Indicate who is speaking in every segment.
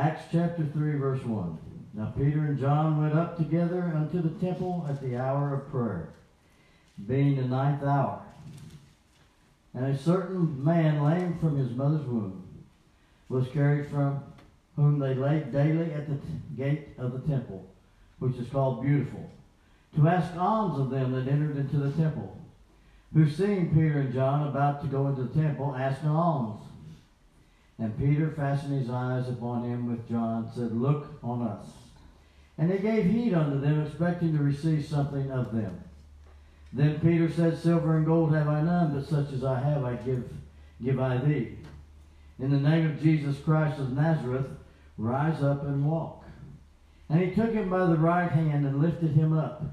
Speaker 1: Acts chapter 3, verse 1. Now Peter and John went up together unto the temple at the hour of prayer, being the ninth hour. And a certain man lame from his mother's womb was carried from whom they laid daily at the gate of the temple, which is called Beautiful, to ask alms of them that entered into the temple, who seeing Peter and John about to go into the temple, asked alms. And Peter, fastened his eyes upon him with John, said, Look on us. And they gave heed unto them, expecting to receive something of them. Then Peter said, Silver and gold have I none, but such as I have I give, give I thee. In the name of Jesus Christ of Nazareth, rise up and walk. And he took him by the right hand and lifted him up.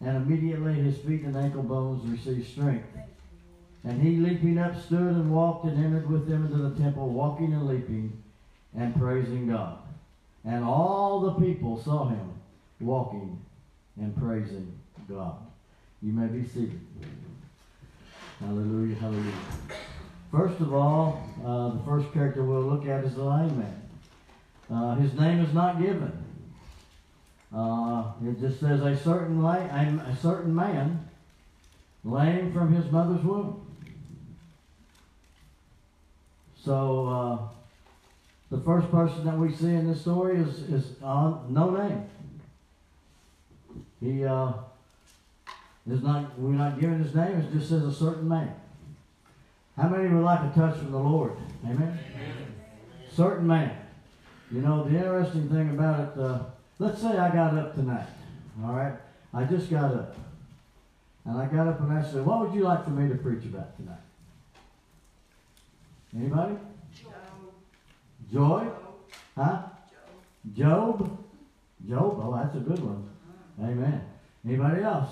Speaker 1: And immediately his feet and ankle bones received strength. And he leaping up stood and walked and entered with them into the temple, walking and leaping and praising God. And all the people saw him walking and praising God. You may be seated. Hallelujah, hallelujah. First of all, uh, the first character we'll look at is the lame man. Uh, his name is not given. Uh, it just says a certain la- a certain man lame from his mother's womb. So uh, the first person that we see in this story is is on no name. He uh, is not. We're not given his name. It just says a certain man. How many would like a touch from the Lord? Amen. Amen. Certain man. You know the interesting thing about it. Uh, let's say I got up tonight. All right. I just got up. And I got up and I said, What would you like for me to preach about tonight? Anybody?
Speaker 2: Job.
Speaker 1: Joy? Huh? Job? Job? Oh, that's a good one. Amen. Anybody else?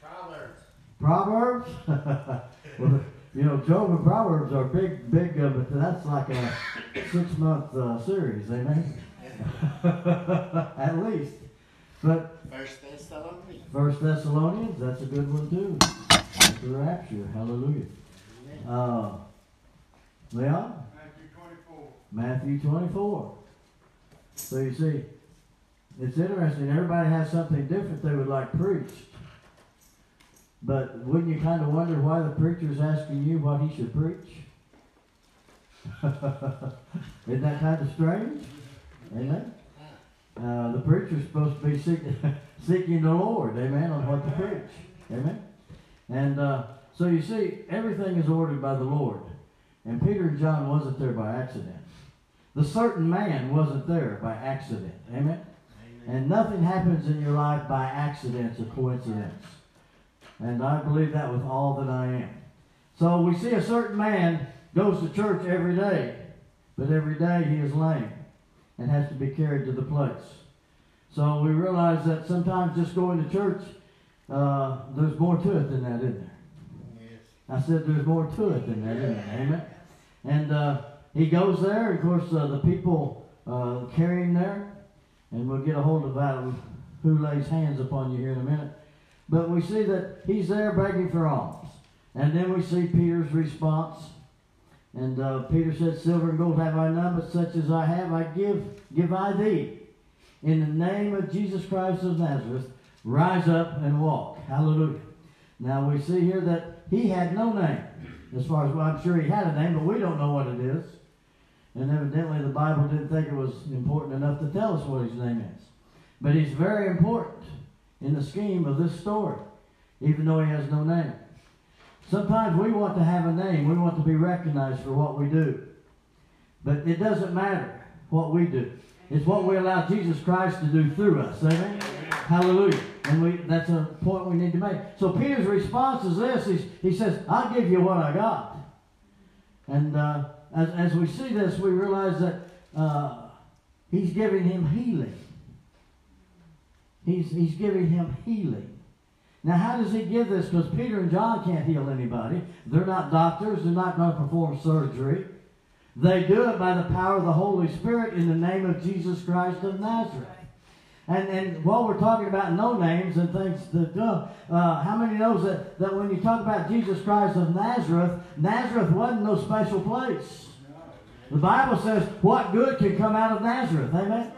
Speaker 3: Proverbs.
Speaker 1: Proverbs? well, you know, Job and Proverbs are big, big, uh, but that's like a six month uh, series. Amen. At least. But
Speaker 3: First Thessalonians.
Speaker 1: First Thessalonians, that's a good one too. That's the rapture. Hallelujah. Uh, Leon?
Speaker 4: Matthew 24.
Speaker 1: Matthew 24. So you see, it's interesting. Everybody has something different they would like preached. But wouldn't you kind of wonder why the preacher is asking you what he should preach? Isn't that kind of strange? Amen. Uh, the preacher's supposed to be seeking, seeking the Lord, amen, on what to preach. Amen. And uh, so you see, everything is ordered by the Lord. And Peter and John wasn't there by accident. The certain man wasn't there by accident. Amen. And nothing happens in your life by accident or coincidence. And I believe that with all that I am. So we see a certain man goes to church every day, but every day he is lame and has to be carried to the place. So we realize that sometimes just going to church, uh, there's more to it than that, isn't there?
Speaker 3: Yes.
Speaker 1: I said there's more to it than that, isn't there? Amen. And uh, he goes there. And of course, uh, the people uh, him there, and we'll get a hold of that who lays hands upon you here in a minute. But we see that he's there begging for alms, and then we see Peter's response. And uh, Peter said, "Silver and gold have I none, but such as I have, I give give I thee. In the name of Jesus Christ of Nazareth, rise up and walk." Hallelujah. Now we see here that he had no name. As far as well, I'm sure he had a name, but we don't know what it is. And evidently the Bible didn't think it was important enough to tell us what his name is. But he's very important in the scheme of this story, even though he has no name. Sometimes we want to have a name. We want to be recognized for what we do. But it doesn't matter what we do. It's what we allow Jesus Christ to do through us. Amen? Hallelujah. And we, that's a point we need to make. So Peter's response is this. He's, he says, I'll give you what I got. And uh, as, as we see this, we realize that uh, he's giving him healing. He's, he's giving him healing. Now, how does he give this? Because Peter and John can't heal anybody. They're not doctors. They're not going to perform surgery. They do it by the power of the Holy Spirit in the name of Jesus Christ of Nazareth. And, and while we're talking about no names and things that uh, uh, how many knows that, that when you talk about Jesus Christ of Nazareth, Nazareth wasn't no special place. The Bible says, what good can come out of Nazareth? Amen?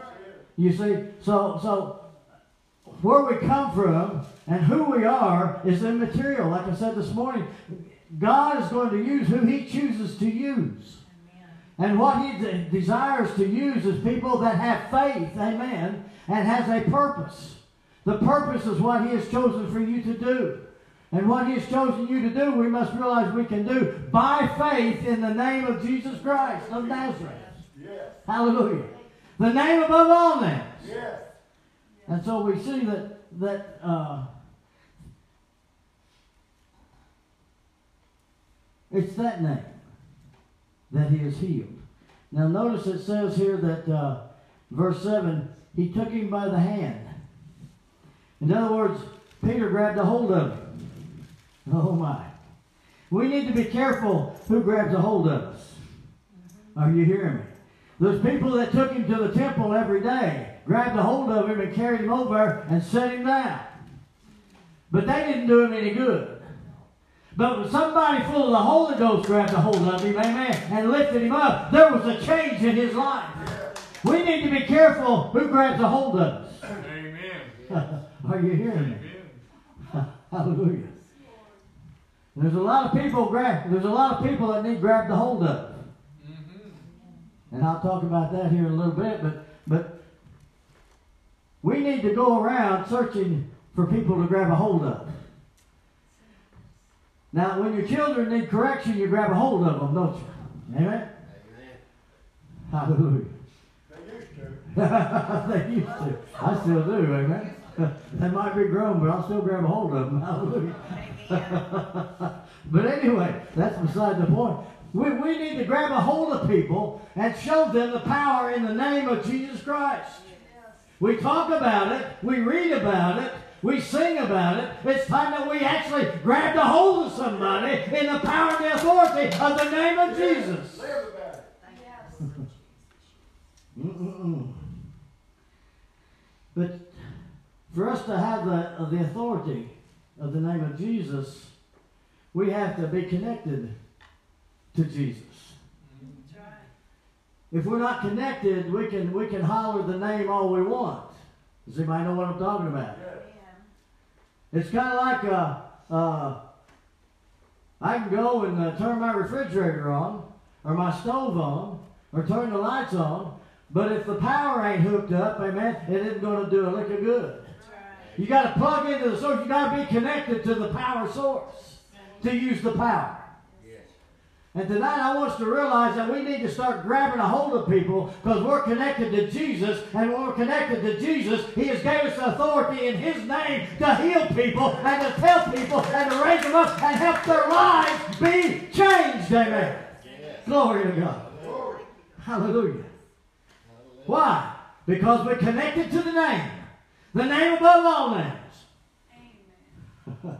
Speaker 1: You see, so, so where we come from and who we are is immaterial. Like I said this morning, God is going to use who He chooses to use. And what He de- desires to use is people that have faith, amen, and has a purpose. The purpose is what He has chosen for you to do. And what He has chosen you to do, we must realize we can do by faith in the name of Jesus Christ of Nazareth.
Speaker 2: Yes.
Speaker 1: Hallelujah. The name above all names.
Speaker 2: Yes.
Speaker 1: And so we see that that uh, it's that name that he is healed. Now notice it says here that uh, verse seven, he took him by the hand. In other words, Peter grabbed a hold of him. Oh my! We need to be careful who grabs a hold of us. Are you hearing me? There's people that took him to the temple every day, grabbed a hold of him and carried him over and set him down. But they didn't do him any good. But when somebody full of the Holy Ghost grabbed a hold of him, amen, and lifted him up, there was a change in his life. We need to be careful who grabs a hold of us.
Speaker 2: Amen.
Speaker 1: Are you hearing me? Hallelujah. There's a lot of people grab. There's a lot of people that need grabbed a hold of.
Speaker 2: Mm-hmm.
Speaker 1: And I'll talk about that here in a little bit, but but we need to go around searching for people to grab a hold of. Now, when your children need correction, you grab a hold of them, don't you? Amen?
Speaker 3: Amen.
Speaker 1: Hallelujah.
Speaker 2: They used to.
Speaker 1: they used to. I still do, amen? they might be grown, but I'll still grab a hold of them. Hallelujah. but anyway, that's beside the point. We, we need to grab a hold of people and show them the power in the name of Jesus Christ. We talk about it, we read about it, we sing about it. It's time that we actually grab a hold of somebody in the power and the authority of the name of Jesus.
Speaker 2: Live about it.
Speaker 1: But for us to have the, the authority of the name of Jesus, we have to be connected to Jesus. If we're not connected, we can we can holler the name all we want. Does anybody know what I'm talking about?
Speaker 2: Yes.
Speaker 1: It's kind of like uh, uh, I can go and uh, turn my refrigerator on, or my stove on, or turn the lights on, but if the power ain't hooked up, amen, it isn't going to do a lick of good. You got to plug into the source. You got to be connected to the power source to use the power. And tonight I want us to realize that we need to start grabbing a hold of people because we're connected to Jesus. And when we're connected to Jesus, He has gave us authority in His name to heal people and to tell people and to raise them up and help their lives be changed. Amen.
Speaker 3: Yes.
Speaker 1: Glory to God.
Speaker 2: Glory.
Speaker 1: Hallelujah. Why? Because we're connected to the name. The name above all names.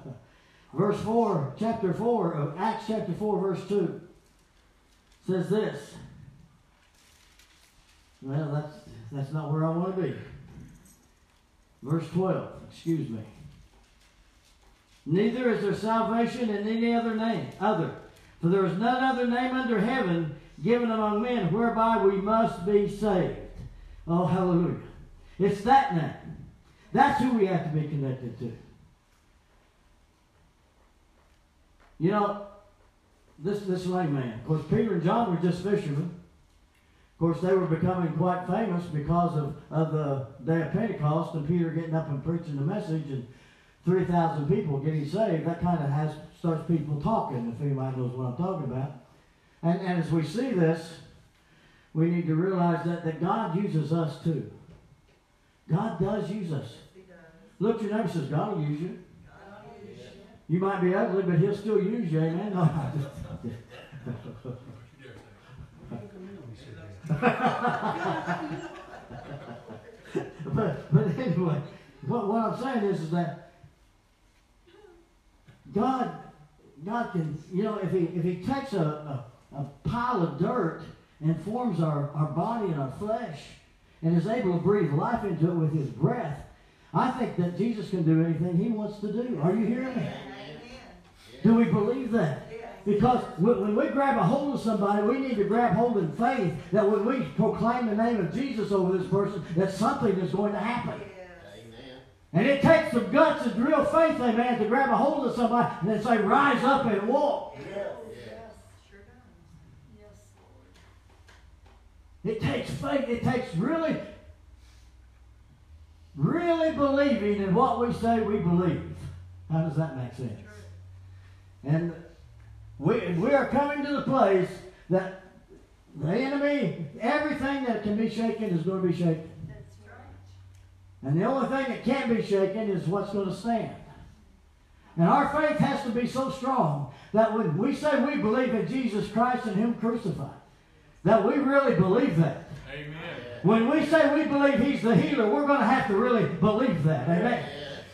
Speaker 1: verse 4, chapter 4 of Acts chapter 4, verse 2 says this. Well, that's that's not where I want to be. Verse 12, excuse me. Neither is there salvation in any other name, other. For there is none other name under heaven given among men whereby we must be saved. Oh, hallelujah. It's that name. That's who we have to be connected to. You know, this this lame man. Of course, Peter and John were just fishermen. Of course, they were becoming quite famous because of, of the day of Pentecost and Peter getting up and preaching the message and 3,000 people getting saved. That kind of has starts people talking, if anybody knows what I'm talking about. And, and as we see this, we need to realize that, that God uses us too. God does use us. Look at your neighbor and says, God will use you. You might be ugly, but he'll still use you. Amen. No, I just- but, but anyway, what, what I'm saying is, is that God, God can, you know, if he, if he takes a, a, a pile of dirt and forms our, our body and our flesh and is able to breathe life into it with his breath, I think that Jesus can do anything he wants to do. Are you hearing me? Do we believe that? Because when we grab a hold of somebody, we need to grab hold in faith that when we proclaim the name of Jesus over this person, that something is going to happen. And it takes some guts and real faith, amen, to grab a hold of somebody and then say, rise up and walk. It takes faith. It takes really, really believing in what we say we believe. How does that make sense? And we, we are coming to the place that the enemy, everything that can be shaken is going to be shaken.
Speaker 4: That's right.
Speaker 1: And the only thing that can't be shaken is what's going to stand. And our faith has to be so strong that when we say we believe in Jesus Christ and Him crucified, that we really believe that.
Speaker 5: Amen.
Speaker 1: When we say we believe He's the healer, we're going to have to really believe that. Amen.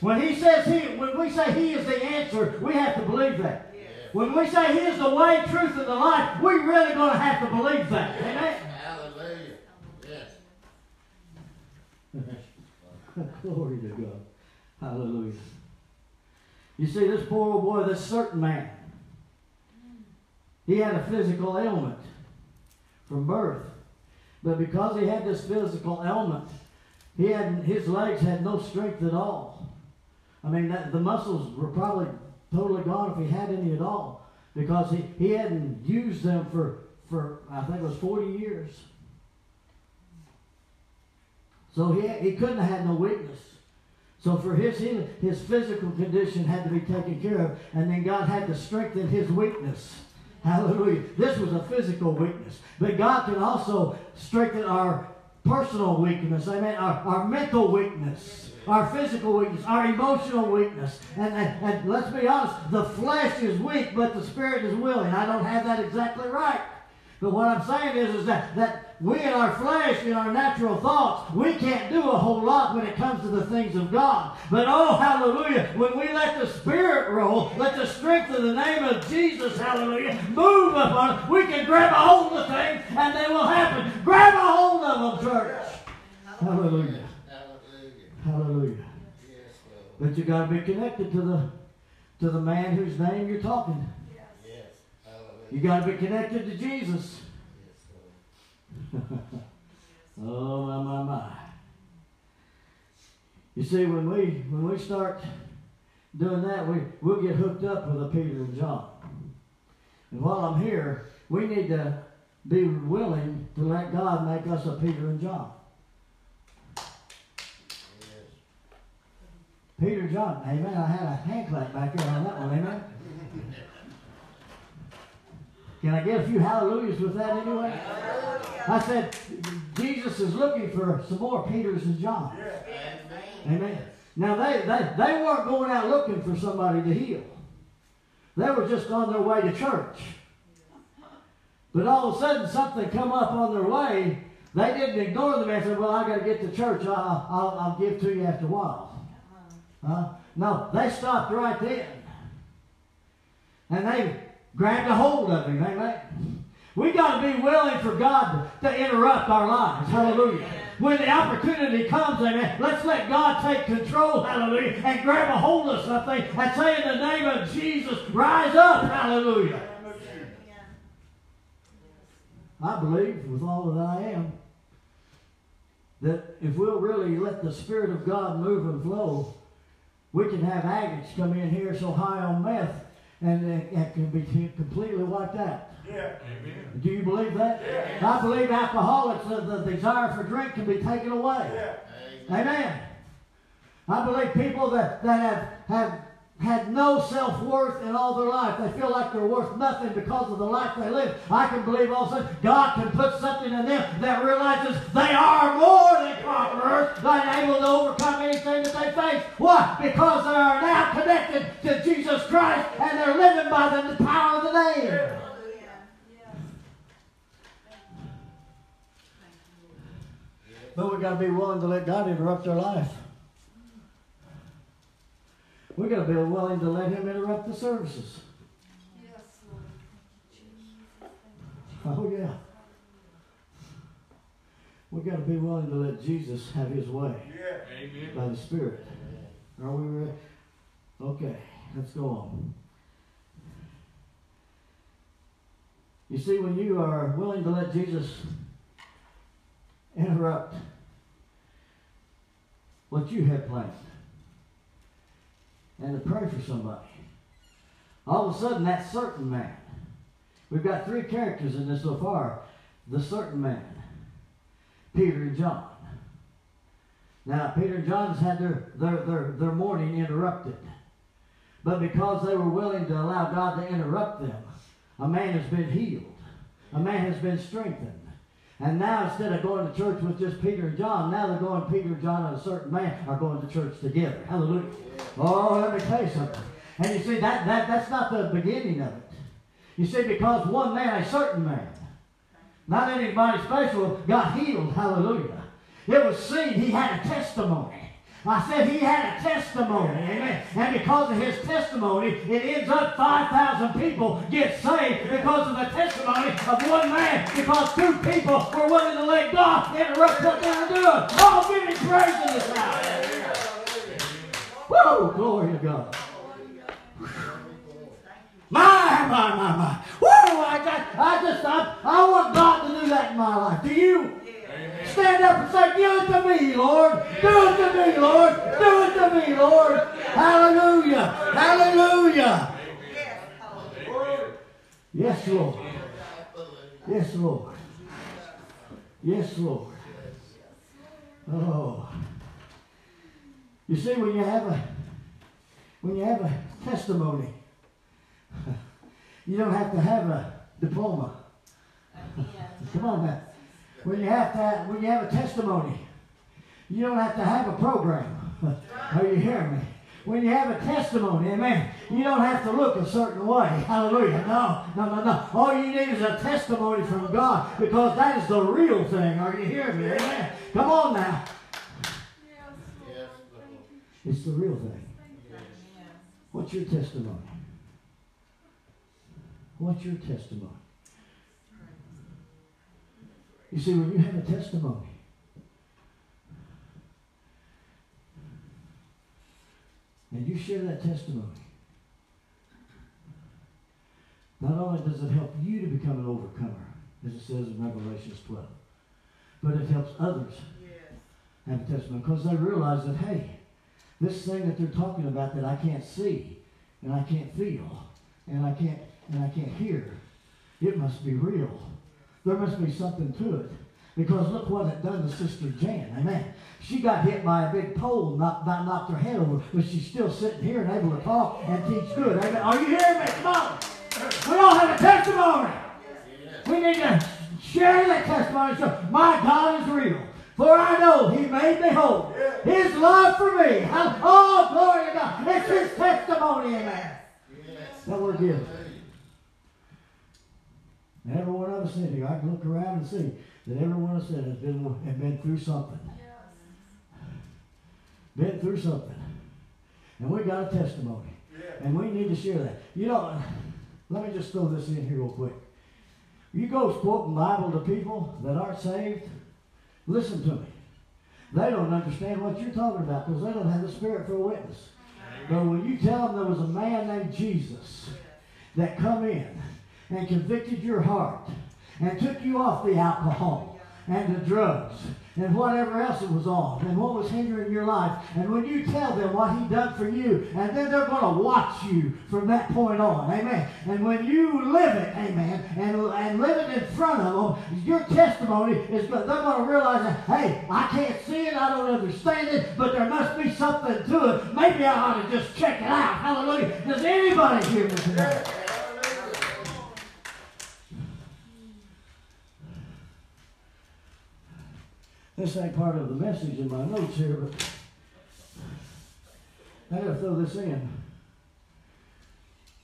Speaker 1: When He says He, when we say He is the answer, we have to believe that. When we say He is the way, truth, and the life, we're really going to have to believe that. Amen.
Speaker 3: Hallelujah. Yes.
Speaker 1: Glory to God. Hallelujah. You see, this poor old boy, this certain man, he had a physical ailment from birth. But because he had this physical ailment, he had his legs had no strength at all. I mean, that, the muscles were probably totally gone if he had any at all, because he, he hadn't used them for for I think it was forty years. So he he couldn't have had no weakness. So for his healing, his physical condition had to be taken care of, and then God had to strengthen his weakness. Hallelujah. This was a physical weakness. But God can also strengthen our personal weakness. Amen. Our, our mental weakness. Our physical weakness. Our emotional weakness. And, and, and let's be honest, the flesh is weak, but the spirit is willing. I don't have that exactly right. But what I'm saying is, is that, that we in our flesh, in our natural thoughts, we can't do a whole lot when it comes to the things of God. But oh, hallelujah, when we let the Spirit roll, let the strength of the name of Jesus, hallelujah, move upon us, we can grab a hold of the things and they will happen. Grab a hold of them, church. Hallelujah.
Speaker 3: Hallelujah.
Speaker 1: Hallelujah.
Speaker 3: Yes,
Speaker 1: But you got to be connected to the to the man whose name you're talking. You got to be connected to Jesus. Oh my my my. You see, when we when we start doing that, we we'll get hooked up with a Peter and John. And while I'm here, we need to be willing to let God make us a Peter and John. Peter and John, amen. I had a hand clap back there on that one, amen. Can I get a few hallelujahs with that anyway? I said, Jesus is looking for some more Peters and Johns.
Speaker 3: Amen.
Speaker 1: Now they, they, they weren't going out looking for somebody to heal. They were just on their way to church. But all of a sudden something come up on their way. They didn't ignore the man. said, Well, I got to get to church. I'll, I'll, I'll give to you after a while. Uh-huh. Huh? No, they stopped right then. And they grabbed a hold of him. Amen. We got to be willing for God to, to interrupt our lives. Hallelujah. When the opportunity comes, amen, let's let God take control, hallelujah, and grab a hold of something and say in the name of Jesus, rise up, hallelujah. I believe with all that I am that if we'll really let the Spirit of God move and flow, we can have agates come in here so high on meth and it, it can be completely wiped out.
Speaker 2: Yeah.
Speaker 5: Amen.
Speaker 1: Do you believe that?
Speaker 2: Yeah.
Speaker 1: I believe alcoholics, the, the desire for drink can be taken away.
Speaker 2: Yeah.
Speaker 3: Amen.
Speaker 1: Amen. I believe people that, that have, have had no self worth in all their life, they feel like they're worth nothing because of the life they live. I can believe all of a sudden God can put something in them that realizes they are more than conquerors, they're able to overcome anything that they face. Why? Because they are now connected to Jesus Christ and they're living by the, the power of the name. But we've got to be willing to let God interrupt our life. We got to be willing to let Him interrupt the services. Yes, Lord. oh yeah. We got to be willing to let Jesus have His way
Speaker 2: Yeah.
Speaker 5: Amen.
Speaker 1: by the Spirit. Are we ready? Okay, let's go on. You see, when you are willing to let Jesus interrupt what you have planned and to pray for somebody, all of a sudden that certain man, we've got three characters in this so far the certain man, Peter and John. Now, Peter and John has had their, their, their, their morning interrupted. But because they were willing to allow God to interrupt them, a man has been healed. A man has been strengthened. And now instead of going to church with just Peter and John, now they're going Peter and John and a certain man are going to church together. Hallelujah. Oh, let me tell you something. And you see, that, that that's not the beginning of it. You see, because one man, a certain man, not anybody special, got healed. Hallelujah. It was seen he had a testimony. I said he had a testimony, amen. And because of his testimony, it ends up 5,000 people get saved because of the testimony of one man. Because two people were willing to let God interrupt what they were doing. Oh, give me praise in this house. Whoa, glory to God. My, my, my, my. Whoa, I, got, I just, I, I want God to do that in my life. Do you? Stand up and say, Do it to me, Lord. Do it to me, Lord. Do it to me, Lord. Hallelujah. Hallelujah. Yes, Lord. Yes, Lord. Yes, Lord. Oh. You see, when you have a when you have a testimony, you don't have to have a diploma. Come on now. When you have to when you have a testimony, you don't have to have a program. Are you hearing me? When you have a testimony, amen, you don't have to look a certain way. Hallelujah. No, no, no, no. All you need is a testimony from God because that is the real thing. Are you hearing me? Amen. Come on now.
Speaker 3: Yes.
Speaker 1: It's the real thing. What's your testimony? What's your testimony? You see, when you have a testimony, and you share that testimony, not only does it help you to become an overcomer, as it says in Revelations 12, but it helps others have a testimony because they realize that, hey, this thing that they're talking about that I can't see and I can't feel and I can't and I can't hear, it must be real. There must be something to it. Because look what it done to Sister Jan. Amen. She got hit by a big pole, knocked, knocked her head over, but she's still sitting here and able to talk and teach good. Amen. Are you hearing me? Come on. We all have a testimony. We need to share that testimony. So my God is real. For I know He made me whole. His love for me. Oh, glory to God. It's His testimony, amen.
Speaker 3: Yes.
Speaker 1: That we're given. And every one of us in here, I can look around and see that every one of us has been, have been through something. Been through something. And we got a testimony. And we need to share that. You know, let me just throw this in here real quick. You go quoting Bible to people that aren't saved, listen to me. They don't understand what you're talking about because they don't have the spirit for a witness. But when you tell them there was a man named Jesus that come in and convicted your heart and took you off the alcohol and the drugs and whatever else it was on and what was hindering your life. And when you tell them what he done for you, and then they're going to watch you from that point on. Amen. And when you live it, amen, and, and live it in front of them, your testimony is. They're going to realize that, hey, I can't see it, I don't understand it, but there must be something to it. Maybe I ought to just check it out. Hallelujah. Does anybody hear me tonight? This ain't part of the message in my notes here, but I gotta throw this in.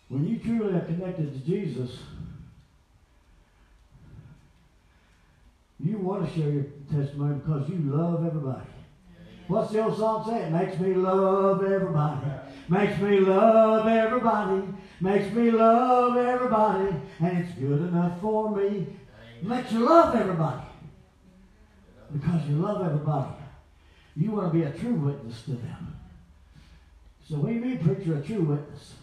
Speaker 1: When you truly are connected to Jesus, you want to share your testimony because you love everybody. What's the old song say? It makes me love everybody. Makes me love everybody. Makes me love everybody. And it's good enough for me. Makes you love everybody because you love everybody. You want to be a true witness to them. So what do you mean, preacher, a true witness?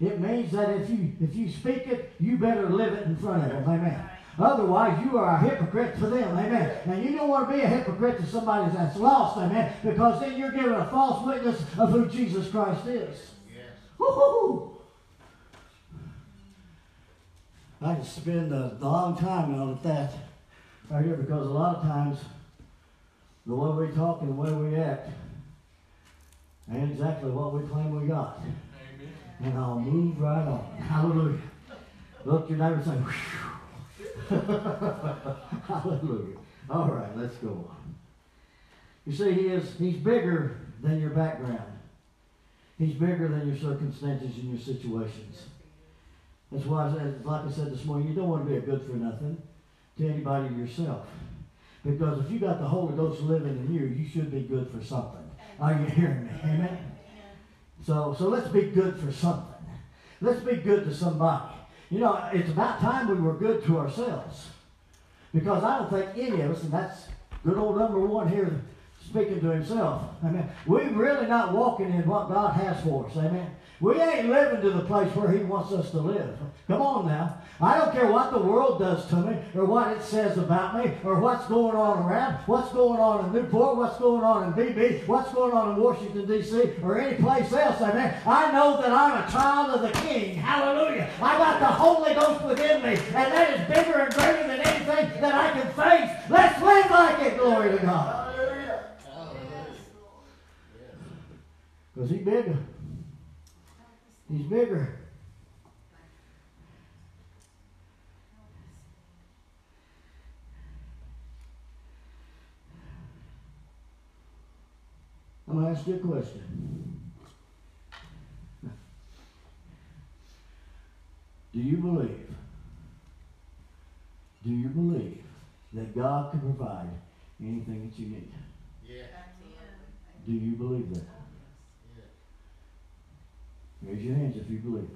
Speaker 1: It means that if you if you speak it, you better live it in front of them. Amen. Otherwise, you are a hypocrite to them. Amen. And you don't want to be a hypocrite to somebody that's lost. Amen. Because then you're giving a false witness of who Jesus Christ is.
Speaker 3: Yes.
Speaker 1: Woo-hoo-hoo. I can spend a long time on that right here because a lot of times the way we talk and the way we act ain't exactly what we claim we got.
Speaker 2: Amen.
Speaker 1: And I'll move right on. Hallelujah. Look at your neighbor and say, Hallelujah. All right, let's go on. You see, he is he's bigger than your background. He's bigger than your circumstances and your situations. That's why, I said, like I said this morning, you don't want to be a good for nothing to anybody yourself. Because if you got the Holy Ghost living in you, you should be good for something. Are you hearing me? Amen? So, so let's be good for something. Let's be good to somebody. You know, it's about time we were good to ourselves. Because I don't think any of us, and that's good old number one here speaking to himself. Amen. We're really not walking in what God has for us. Amen. We ain't living to the place where He wants us to live. Come on now. I don't care what the world does to me, or what it says about me, or what's going on around, what's going on in Newport, what's going on in BB, what's going on in Washington, D.C., or any place else. Amen. I know that I'm a child of the King. Hallelujah. I got the Holy Ghost within me, and that is bigger and greater than anything that I can face. Let's live like it. Glory to God.
Speaker 2: Hallelujah.
Speaker 3: Hallelujah. Yes.
Speaker 1: Because He's bigger. He's bigger. I'm going to ask you a question. Do you believe? Do you believe that God can provide anything that you need?
Speaker 3: Yes.
Speaker 1: Do you believe that?
Speaker 3: Yes.
Speaker 1: Raise your hands if you believe.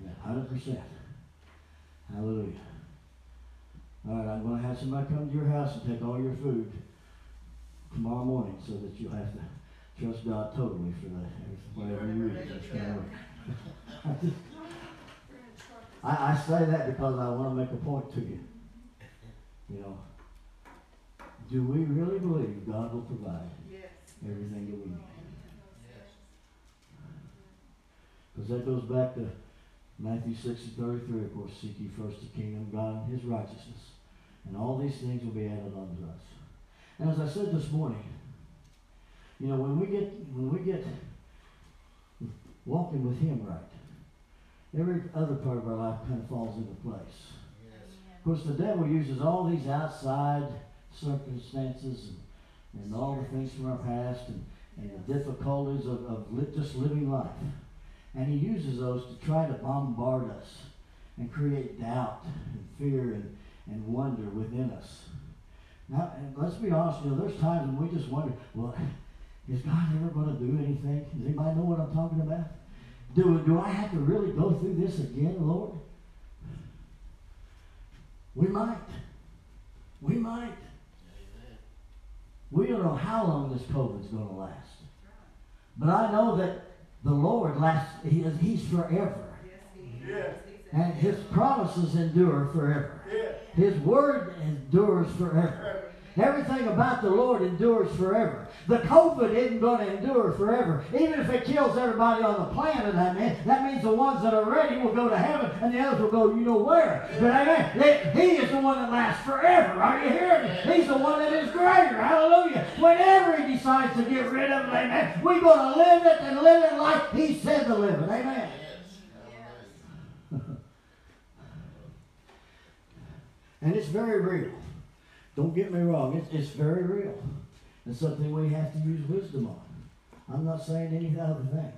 Speaker 1: Amen. Hundred percent. Hallelujah. All right, I'm going to have somebody come to your house and take all your food tomorrow morning, so that you'll have to trust God totally for that. Whatever you eat. That's kind of- I, I say that because I want to make a point to you. You know, do we really believe God will provide everything that we need?
Speaker 3: Yes.
Speaker 1: Because that goes back to Matthew 6 and 33, of course, seek ye first the kingdom of God and his righteousness. And all these things will be added unto us. And as I said this morning, you know, when we get when we get walking with him right, every other part of our life kind of falls into place.
Speaker 3: Yes.
Speaker 1: Of course, the devil uses all these outside circumstances and, and all the things from our past and, and the difficulties of, of li- just living life. And he uses those to try to bombard us and create doubt and fear and, and wonder within us. Now, let's be honest, you know, there's times when we just wonder, well, is God ever going to do anything? Does anybody know what I'm talking about? Do, do I have to really go through this again, Lord? We might. We might.
Speaker 3: Amen.
Speaker 1: We don't know how long this COVID's going to last. But I know that the Lord lasts, he is, He's forever.
Speaker 2: Yes.
Speaker 1: And His promises endure forever.
Speaker 2: Yes.
Speaker 1: His word endures forever. Everything about the Lord endures forever. The COVID isn't going to endure forever. Even if it kills everybody on the planet, I mean, that means the ones that are ready will go to heaven and the others will go you know where. But amen, he is the one that lasts forever. Are you hearing me? He's the one that is greater. Hallelujah. Whenever he decides to get rid of it, amen, we're going to live it and live it like he said to live it. Amen. And it's very real. Don't get me wrong, it's, it's very real. It's something we have to use wisdom on. I'm not saying any other thing.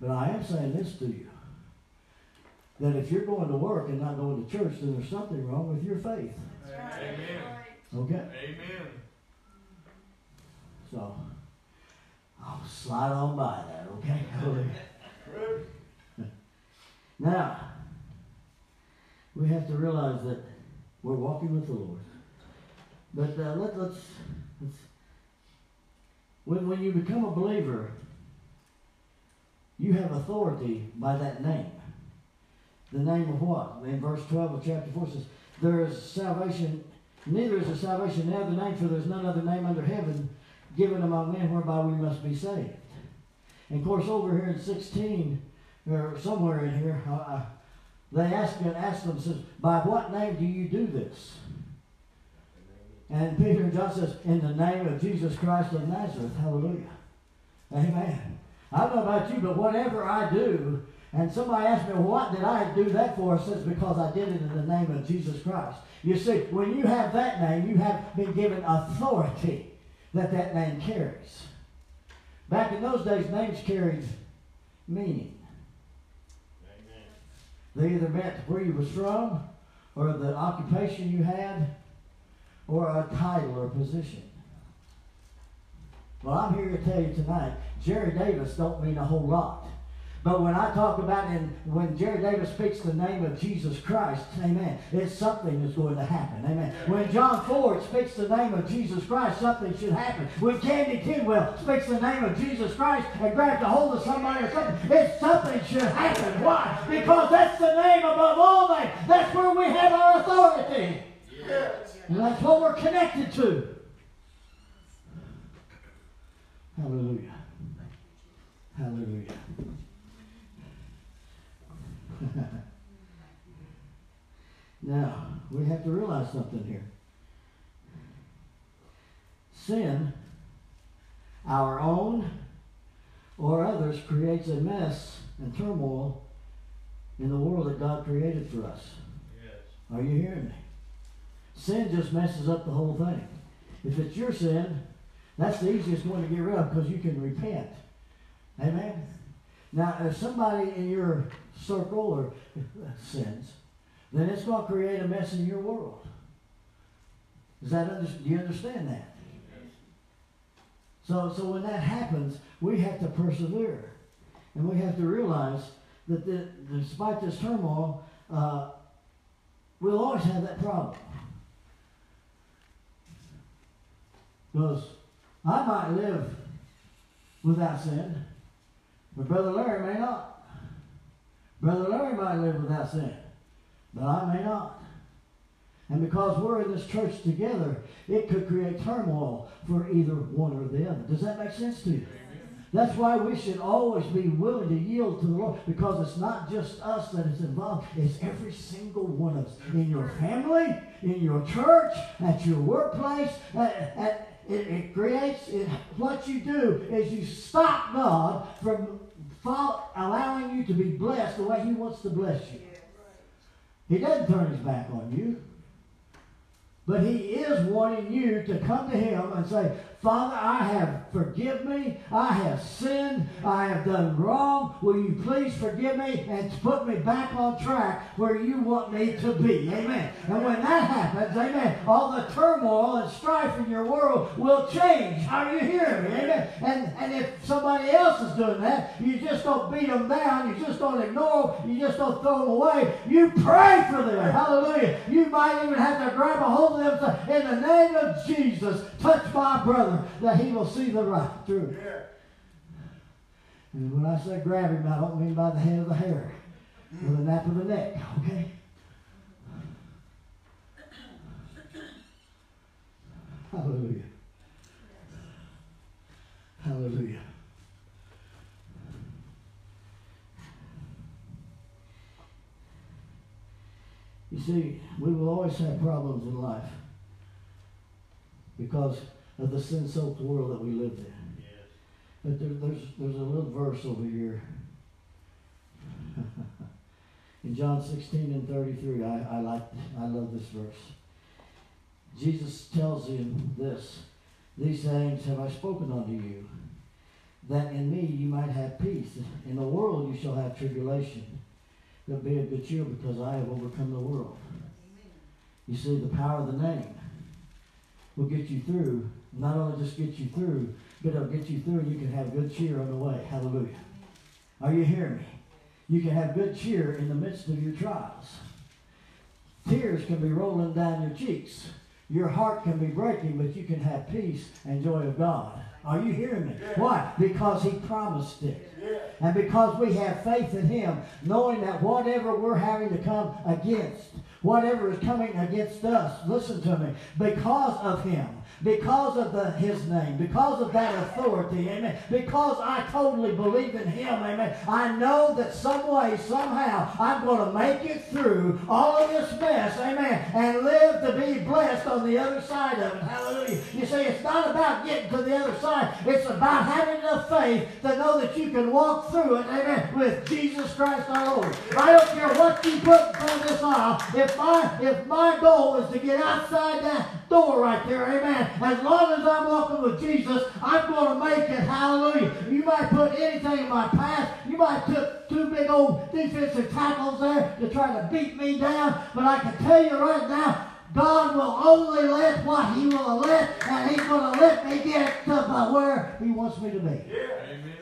Speaker 1: But I am saying this to you. That if you're going to work and not going to church, then there's something wrong with your faith.
Speaker 2: Amen.
Speaker 1: Okay?
Speaker 2: Amen.
Speaker 1: So, I'll slide on by that, okay? Hallelujah. Now, we have to realize that we're walking with the Lord. But uh, let, let's, let's when, when you become a believer, you have authority by that name. The name of what? In verse 12 of chapter 4 says, There is salvation, neither is there salvation in other name, for there is none other name under heaven given among men whereby we must be saved. And of course, over here in 16, or somewhere in here, uh, uh, they ask, asked them, says, By what name do you do this? And Peter and John says, In the name of Jesus Christ of Nazareth. Hallelujah. Amen. I don't know about you, but whatever I do, and somebody asked me, what did I do that for? It says, because I did it in the name of Jesus Christ. You see, when you have that name, you have been given authority that that name carries. Back in those days, names carried meaning. They either meant where you were from, or the occupation you had, or a title or position. Well, I'm here to tell you tonight, Jerry Davis don't mean a whole lot. But when I talk about and when Jerry Davis speaks the name of Jesus Christ, amen, it's something that's going to happen. Amen. When John Ford speaks the name of Jesus Christ, something should happen. When Candy Tidwell speaks the name of Jesus Christ and grabs a hold of somebody or something, it's something should happen. Why? Because that's the name above all names. That's where we have our authority.
Speaker 2: Yes.
Speaker 1: And that's what we're connected to. Hallelujah. Hallelujah. now, we have to realize something here. Sin, our own or others, creates a mess and turmoil in the world that God created for us. Are you hearing me? Sin just messes up the whole thing. If it's your sin, that's the easiest one to get rid of because you can repent. Amen. Now, if somebody in your circle or sins, then it's going to create a mess in your world. Does that under, do you understand that? So, so when that happens, we have to persevere, and we have to realize that the, despite this turmoil, uh, we'll always have that problem. Because I might live without sin, but Brother Larry may not. Brother Larry might live without sin, but I may not. And because we're in this church together, it could create turmoil for either one or the other. Does that make sense to you? That's why we should always be willing to yield to the Lord because it's not just us that is involved, it's every single one of us. In your family, in your church, at your workplace, at, at, it, it, creates, it, what you do is you stop God from allowing you to be blessed the way He wants to bless you. He doesn't turn His back on you. But he is wanting you to come to him and say, Father, I have, forgive me. I have sinned. I have done wrong. Will you please forgive me and put me back on track where you want me to be? Amen. And when that happens, amen, all the turmoil and strife in your world will change. Are you hearing me? Amen. And, and if somebody else is doing that, you just don't beat them down. You just don't ignore them. You just don't throw them away. You pray for them. Hallelujah. You might even have to grab a hold of them in the name of Jesus, touch my brother that he will see the right through.
Speaker 2: Yeah.
Speaker 1: And when I say grab him, I don't mean by the head of the hair or the nape of the neck, okay? Hallelujah. Hallelujah. You see, we will always have problems in life because of the sin-soaked world that we live in. But there, there's there's a little verse over here in John 16 and 33. I, I like I love this verse. Jesus tells him this: These things have I spoken unto you, that in me you might have peace. In the world you shall have tribulation. But be of good cheer, because I have overcome the world. You see, the power of the name will get you through. Not only just get you through, but it'll get you through and you can have good cheer on the way. Hallelujah. Are you hearing me? You can have good cheer in the midst of your trials. Tears can be rolling down your cheeks, Your heart can be breaking, but you can have peace and joy of God. Are you hearing me? Why? Because He promised it.
Speaker 2: Yeah.
Speaker 1: And because we have faith in Him, knowing that whatever we're having to come against, whatever is coming against us, listen to me, because of Him, because of the, His name, because of that authority, amen, because I totally believe in Him, amen, I know that some way, somehow, I'm going to make it through all of this mess, amen, and live to be blessed on the other side of it. Hallelujah. You see, it's not about getting to the other side. It's about having enough faith to know that you can walk through it, amen, with Jesus Christ our Lord. I don't care what you put in front of this aisle. If my, if my goal is to get outside that door right there, amen, as long as I'm walking with Jesus, I'm going to make it. Hallelujah. You might put anything in my path. You might put two big old defensive tackles there to try to beat me down. But I can tell you right now, God will only let what He will let, and He's going to let me get to where He wants me to be.
Speaker 2: Yeah.
Speaker 3: Amen.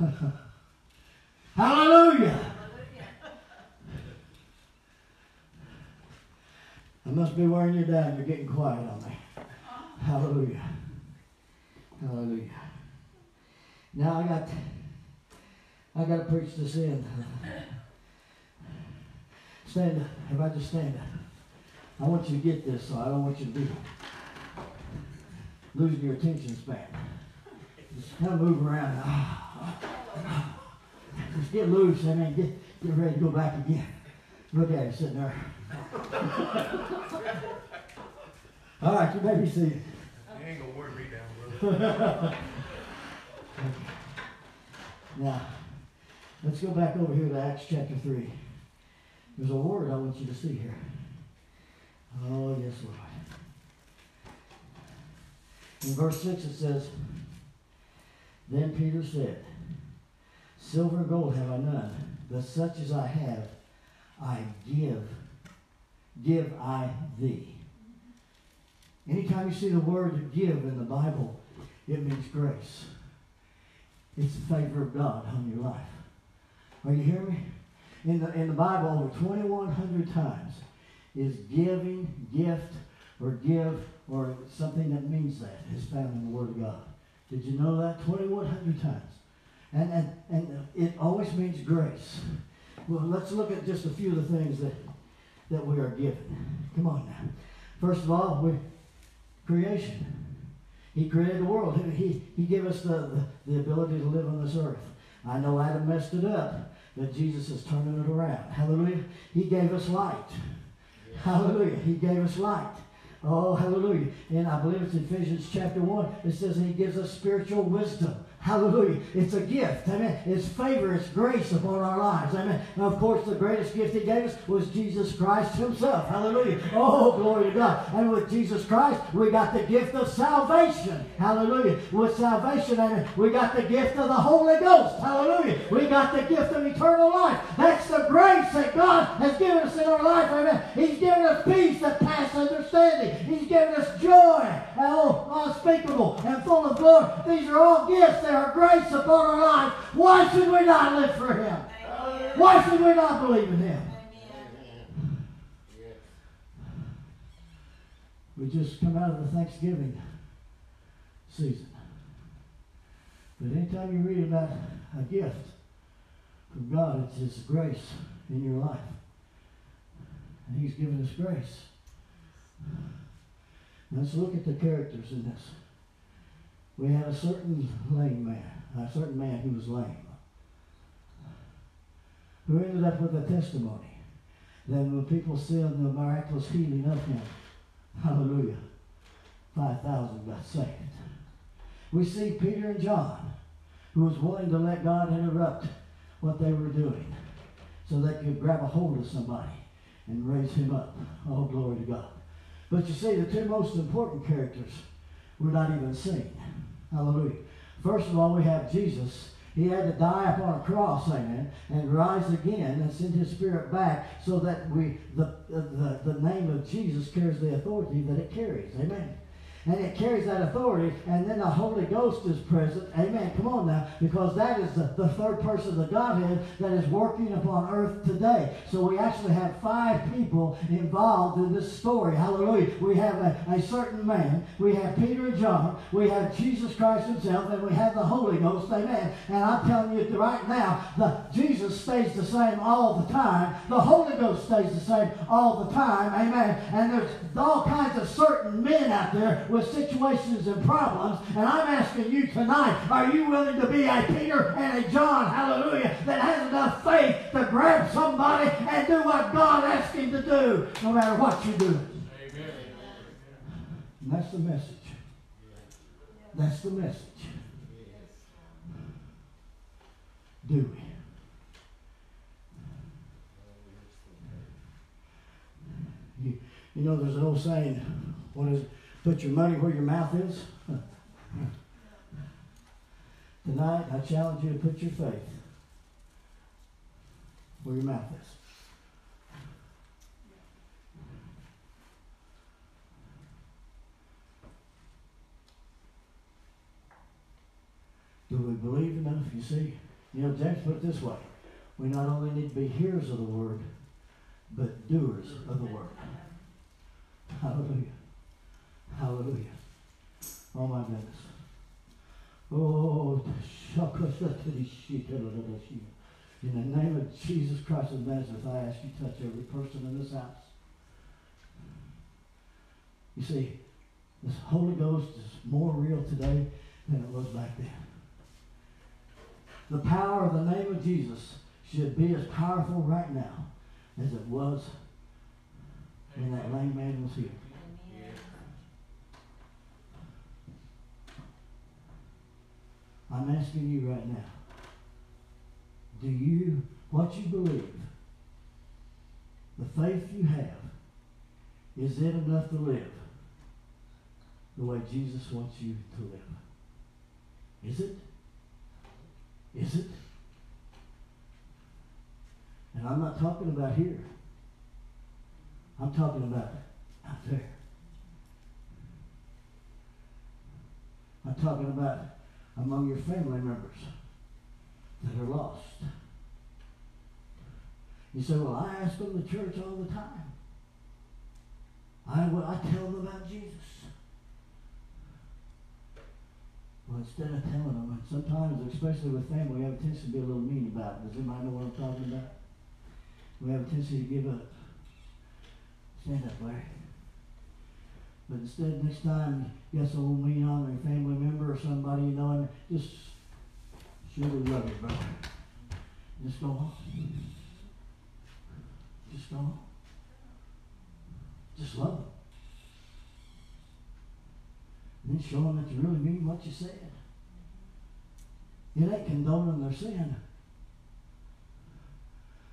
Speaker 2: Amen.
Speaker 1: Hallelujah. I must be wearing you down. You're getting quiet on me. Hallelujah. Hallelujah. Now I got I got to preach this in. Stand up. If I just stand up. I want you to get this, so I don't want you to be losing your attention span. Just kind of move around. Just get loose. I mean, get, get ready to go back again. Look at it sitting there. All right, you may be seated.
Speaker 2: You ain't gonna wear me down, brother.
Speaker 1: Now, let's go back over here to Acts chapter 3. There's a word I want you to see here. Oh, yes, Lord. In verse 6 it says, Then Peter said, Silver and gold have I none, but such as I have, I give, give I thee. Anytime you see the word give in the Bible, it means grace. It's the favor of God on your life. Are you hearing me? In the, in the Bible, over 2,100 times is giving, gift, or give, or something that means that is found in the Word of God. Did you know that? 2,100 times. And, and, and it always means grace. Well, let's look at just a few of the things that, that we are given. Come on now. First of all, we, creation. He created the world. He, he, gave us the, the, the ability to live on this earth. I know Adam messed it up, but Jesus is turning it around. Hallelujah. He gave us light. Hallelujah. He gave us light. Oh, hallelujah. And I believe it's in Ephesians chapter 1. It says he gives us spiritual wisdom. Hallelujah. It's a gift. Amen. It's favor. It's grace upon our lives. Amen. Now, of course, the greatest gift he gave us was Jesus Christ himself. Hallelujah. Oh, glory to God. And with Jesus Christ, we got the gift of salvation. Hallelujah. With salvation, amen, we got the gift of the Holy Ghost. Hallelujah. We got the gift of eternal life. That's the grace that God has given us in our life. Amen. He's given us peace that passes understanding. He's given us joy. Oh, unspeakable and full of glory. These are all gifts They are grace upon our life. Why should we not live for Him? Why should we not believe in Him?
Speaker 3: Amen.
Speaker 1: We just come out of the Thanksgiving season. But anytime you read about a gift from God, it's His grace in your life. And He's given us grace. Let's look at the characters in this. We had a certain lame man, a certain man who was lame, who ended up with a testimony. Then when people saw the miraculous healing of him, hallelujah, 5,000 got saved. We see Peter and John, who was willing to let God interrupt what they were doing so they could grab a hold of somebody and raise him up. Oh, glory to God. But you see, the two most important characters were not even seen. Hallelujah. First of all, we have Jesus. He had to die upon a cross, amen, and rise again and send his spirit back so that we the, the, the name of Jesus carries the authority that it carries. Amen. And it carries that authority, and then the Holy Ghost is present. Amen. Come on now, because that is the, the third person of the Godhead that is working upon earth today. So we actually have five people involved in this story. Hallelujah. We have a, a certain man, we have Peter and John, we have Jesus Christ Himself, and we have the Holy Ghost. Amen. And I'm telling you right now, the Jesus stays the same all the time. The Holy Ghost stays the same all the time. Amen. And there's all kinds of certain men out there with situations and problems. And I'm asking you tonight, are you willing to be a Peter and a John, hallelujah, that has enough faith to grab somebody and do what God asked him to do, no matter what you do? And that's the message. That's the message. Do we? You, you know, there's an old saying, what is it? Put your money where your mouth is. Tonight, I challenge you to put your faith where your mouth is. Do we believe enough? You see, you know, James put it this way: we not only need to be hearers of the word, but doers of the word. Hallelujah. Hallelujah. Oh my goodness. Oh, in the name of Jesus Christ of Nazareth, I ask you to touch every person in this house. You see, this Holy Ghost is more real today than it was back then. The power of the name of Jesus should be as powerful right now as it was when that lame man was healed. I'm asking you right now. Do you, what you believe, the faith you have, is it enough to live the way Jesus wants you to live? Is it? Is it? And I'm not talking about here. I'm talking about out there. I'm talking about among your family members that are lost. You say, well, I ask them to church all the time. I, well, I tell them about Jesus. Well, instead of telling them, and sometimes, especially with family, we have a tendency to be a little mean about it. Does anybody know what I'm talking about? We have a tendency to give up. Stand up, Larry. But instead, next time got someone mean on a family member or somebody you know, and just show the love you, brother. Just go on. Just go on. Just love them. And then show them that you really mean what you said. It ain't condoning their sin.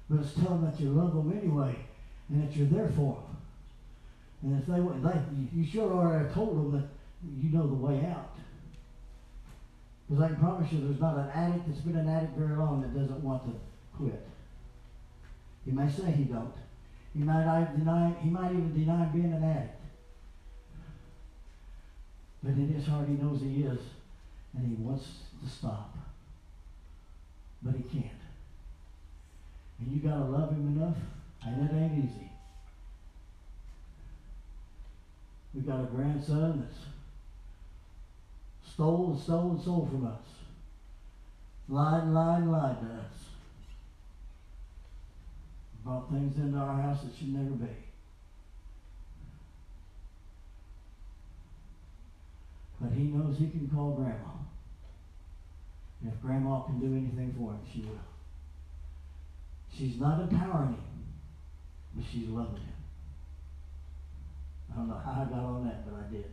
Speaker 1: But it's telling that you love them anyway and that you're there for them. And if they, they you sure already told them that you know the way out. Because I can promise you there's not an addict that's been an addict very long that doesn't want to quit. He may say he don't. He might deny he might even deny being an addict. But in his heart he knows he is and he wants to stop. But he can't. And you gotta love him enough, and it ain't easy. We got a grandson that's stole and stole and stole from us. Lied and lied and lied to us. Brought things into our house that should never be. But he knows he can call grandma. And if grandma can do anything for him, she will. She's not empowering him, but she's loving him. I don't know how I got on that, but I did.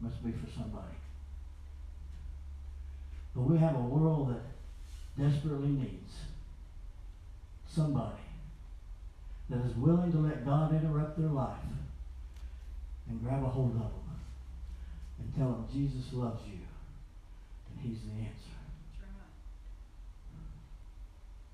Speaker 1: Must be for somebody. But we have a world that desperately needs somebody that is willing to let God interrupt their life and grab a hold of them and tell them Jesus loves you and He's the answer.